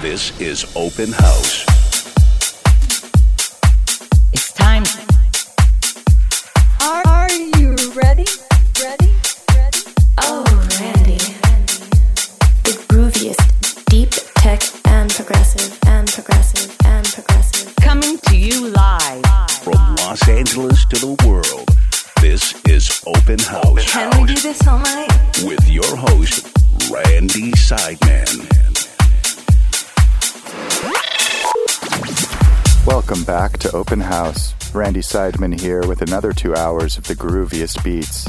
This is Open House. To Open House. Randy Seidman here with another two hours of the grooviest beats.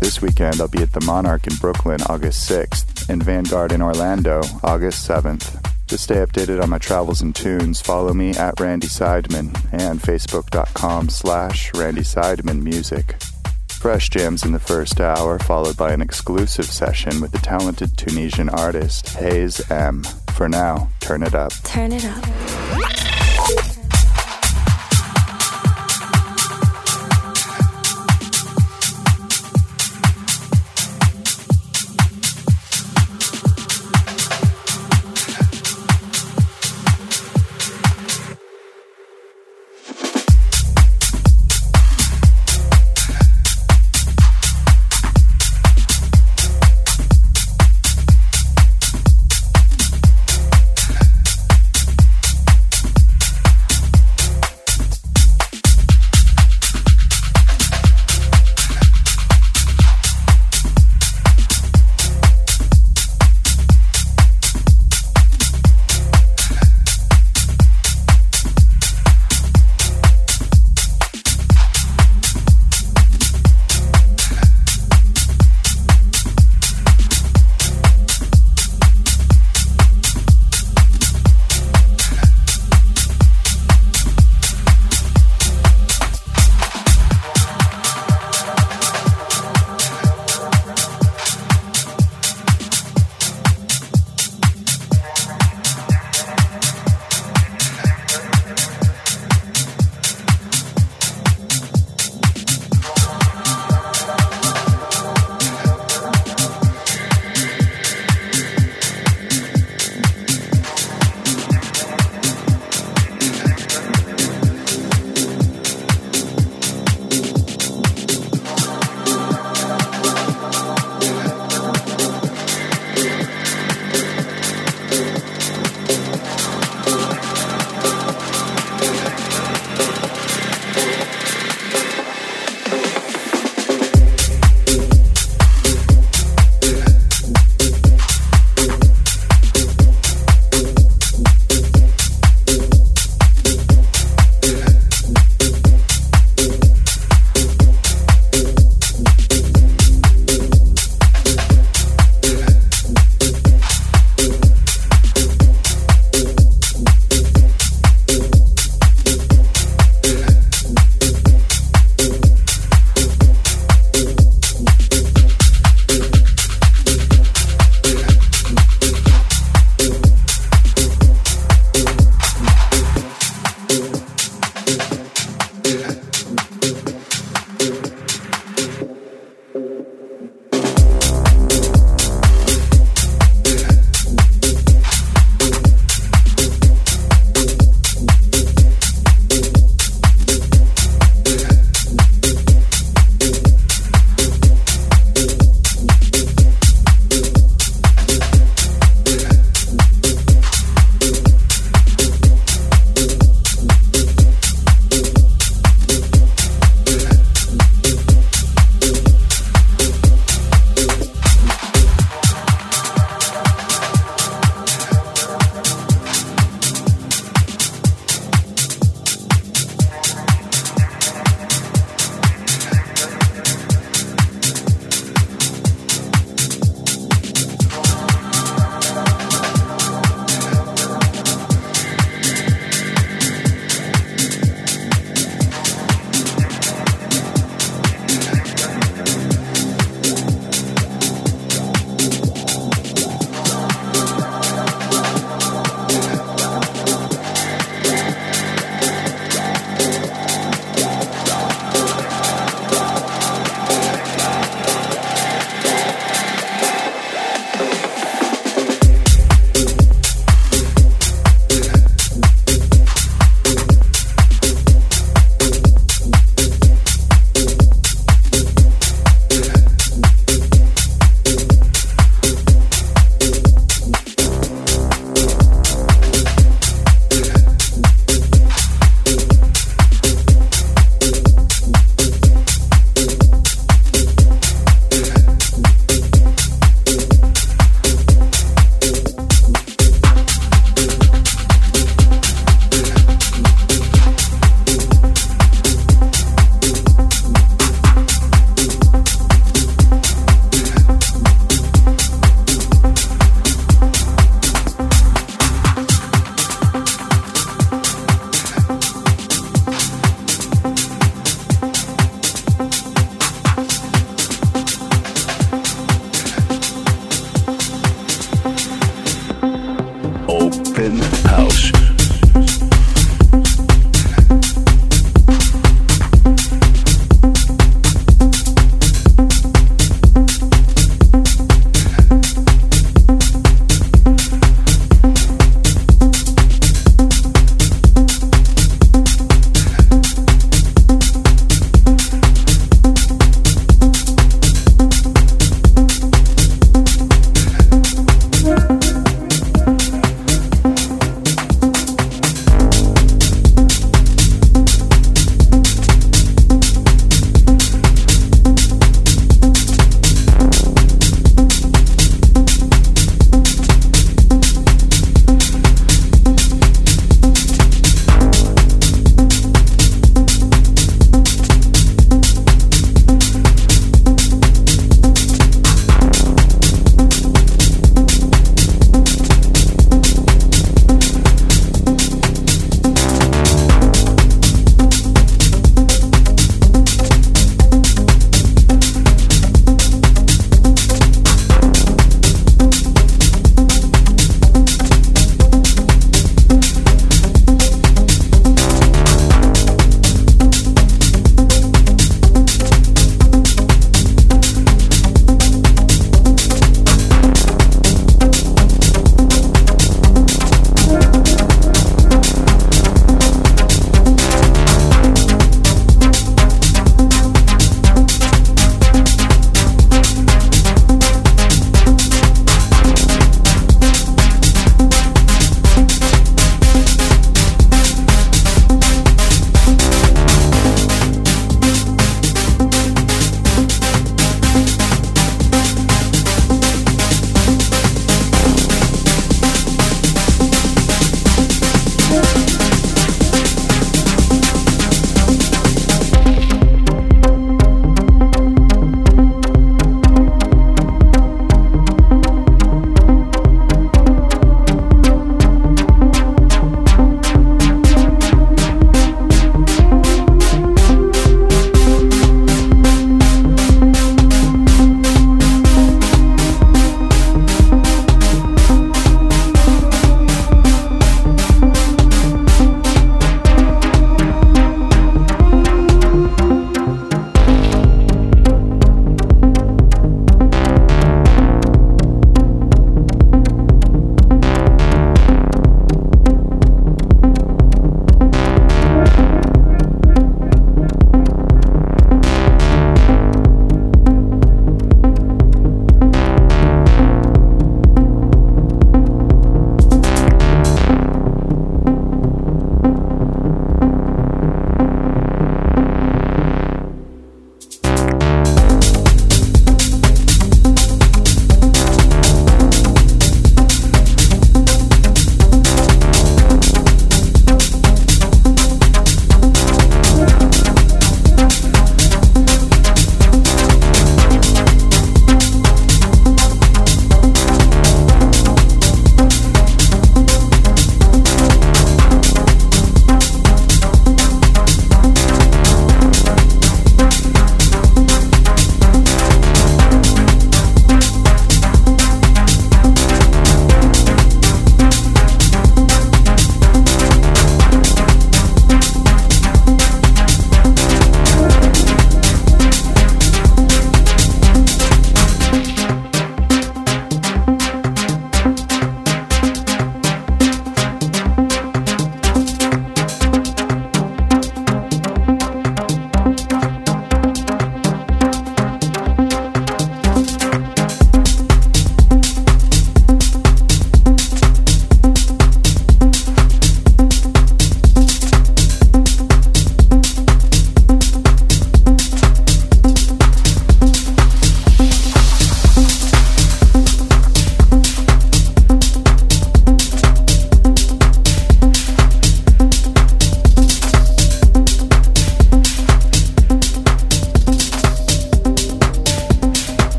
This weekend I'll be at the Monarch in Brooklyn August 6th and Vanguard in Orlando August 7th. To stay updated on my travels and tunes, follow me at Randy Seidman and facebook.com slash Randy Seidman Music. Fresh jams in the first hour, followed by an exclusive session with the talented Tunisian artist Haze-M. For now, turn it up. Turn it up.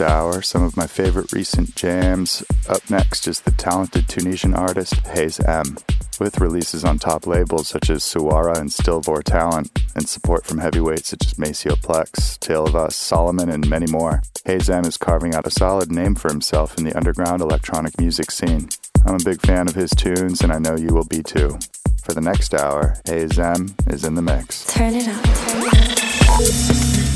Hour. Some of my favorite recent jams. Up next is the talented Tunisian artist Haze-M. With releases on top labels such as Suara and Stil vor Talent, and support from heavyweights such as Maceo Plex, Tale of Us, Solomun, and many more, Haze-M is carving out a solid name for himself in the underground electronic music scene. I'm a big fan of his tunes, and I know you will be too. For the next hour, Haze-M is in the mix. Turn it up. Turn it up.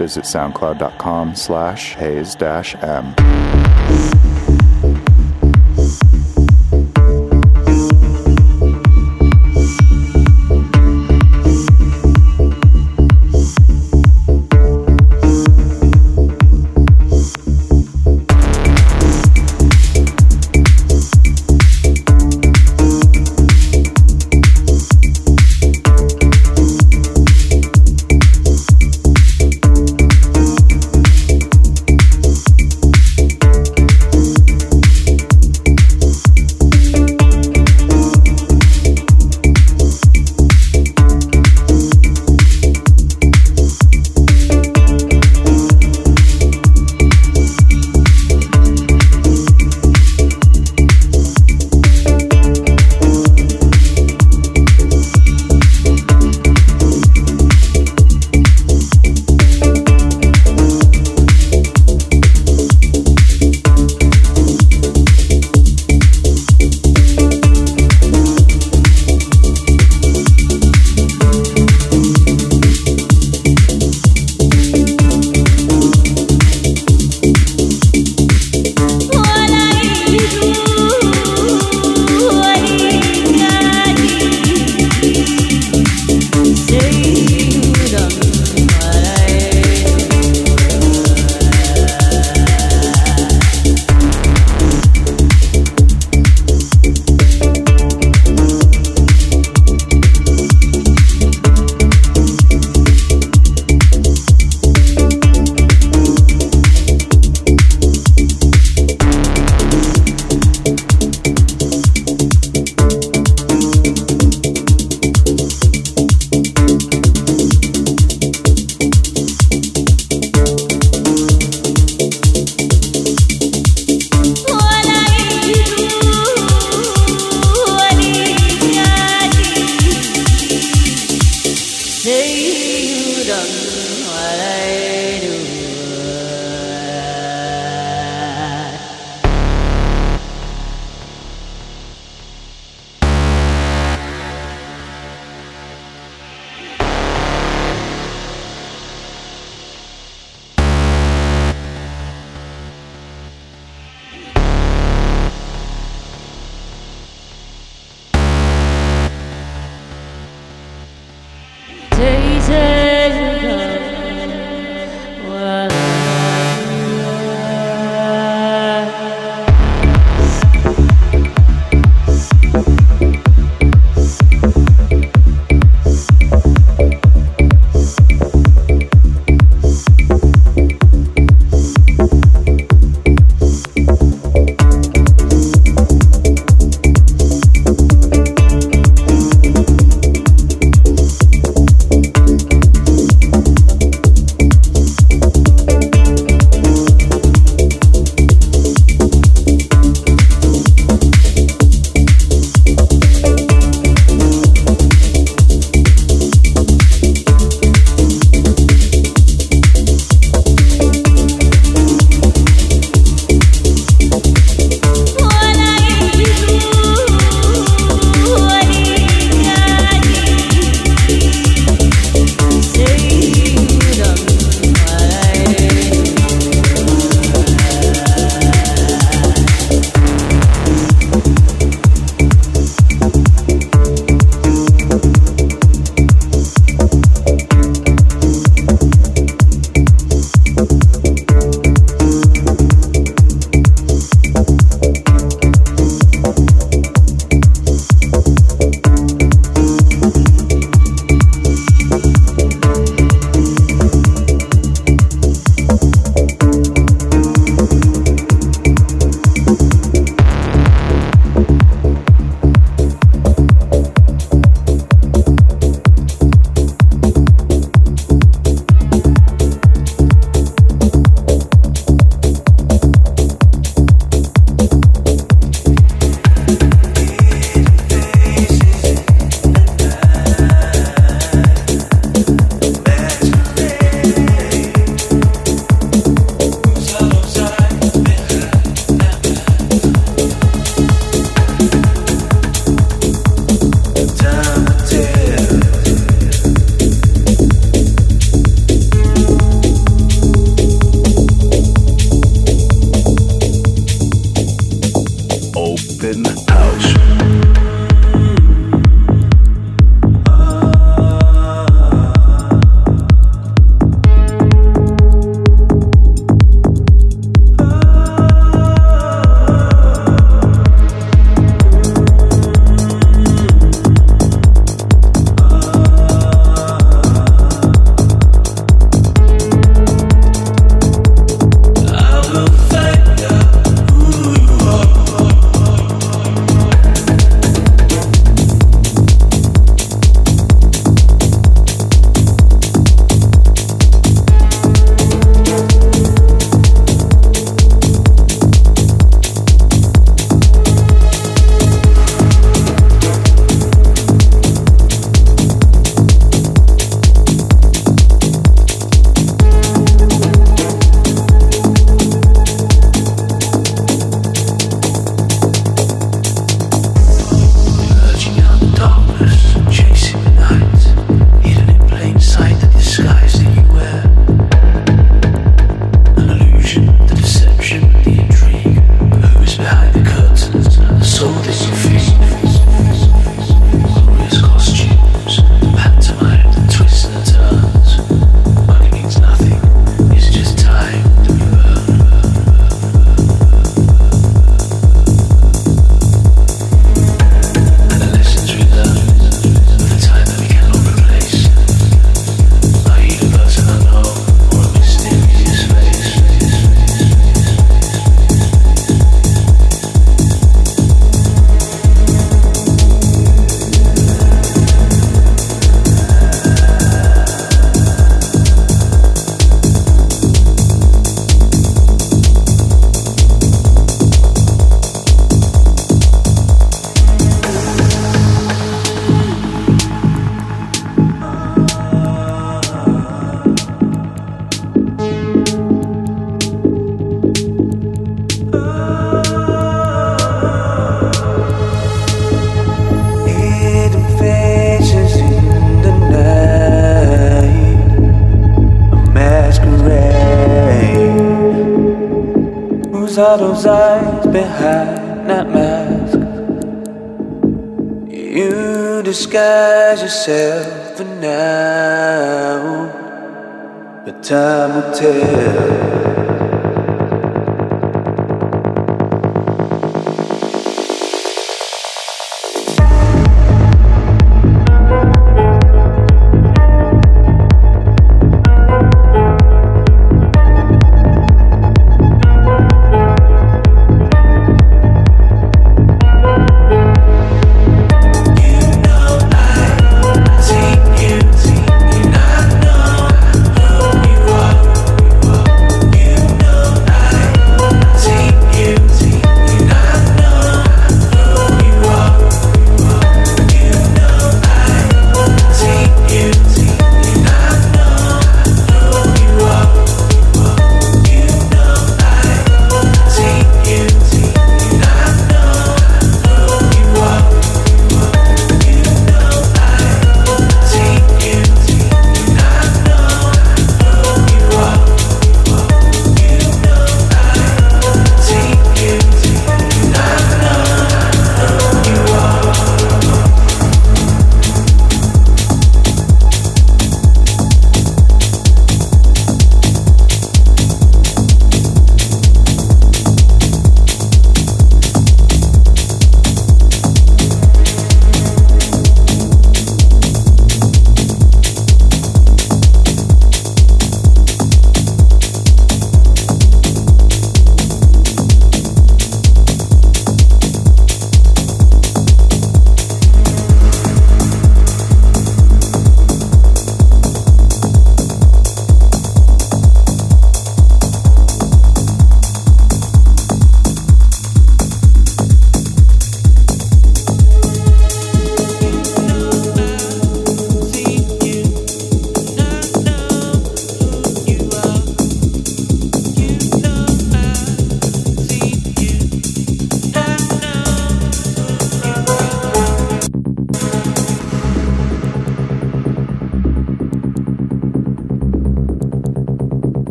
Visit soundcloud.com slash haze-m. Yourself for now, but time will tell.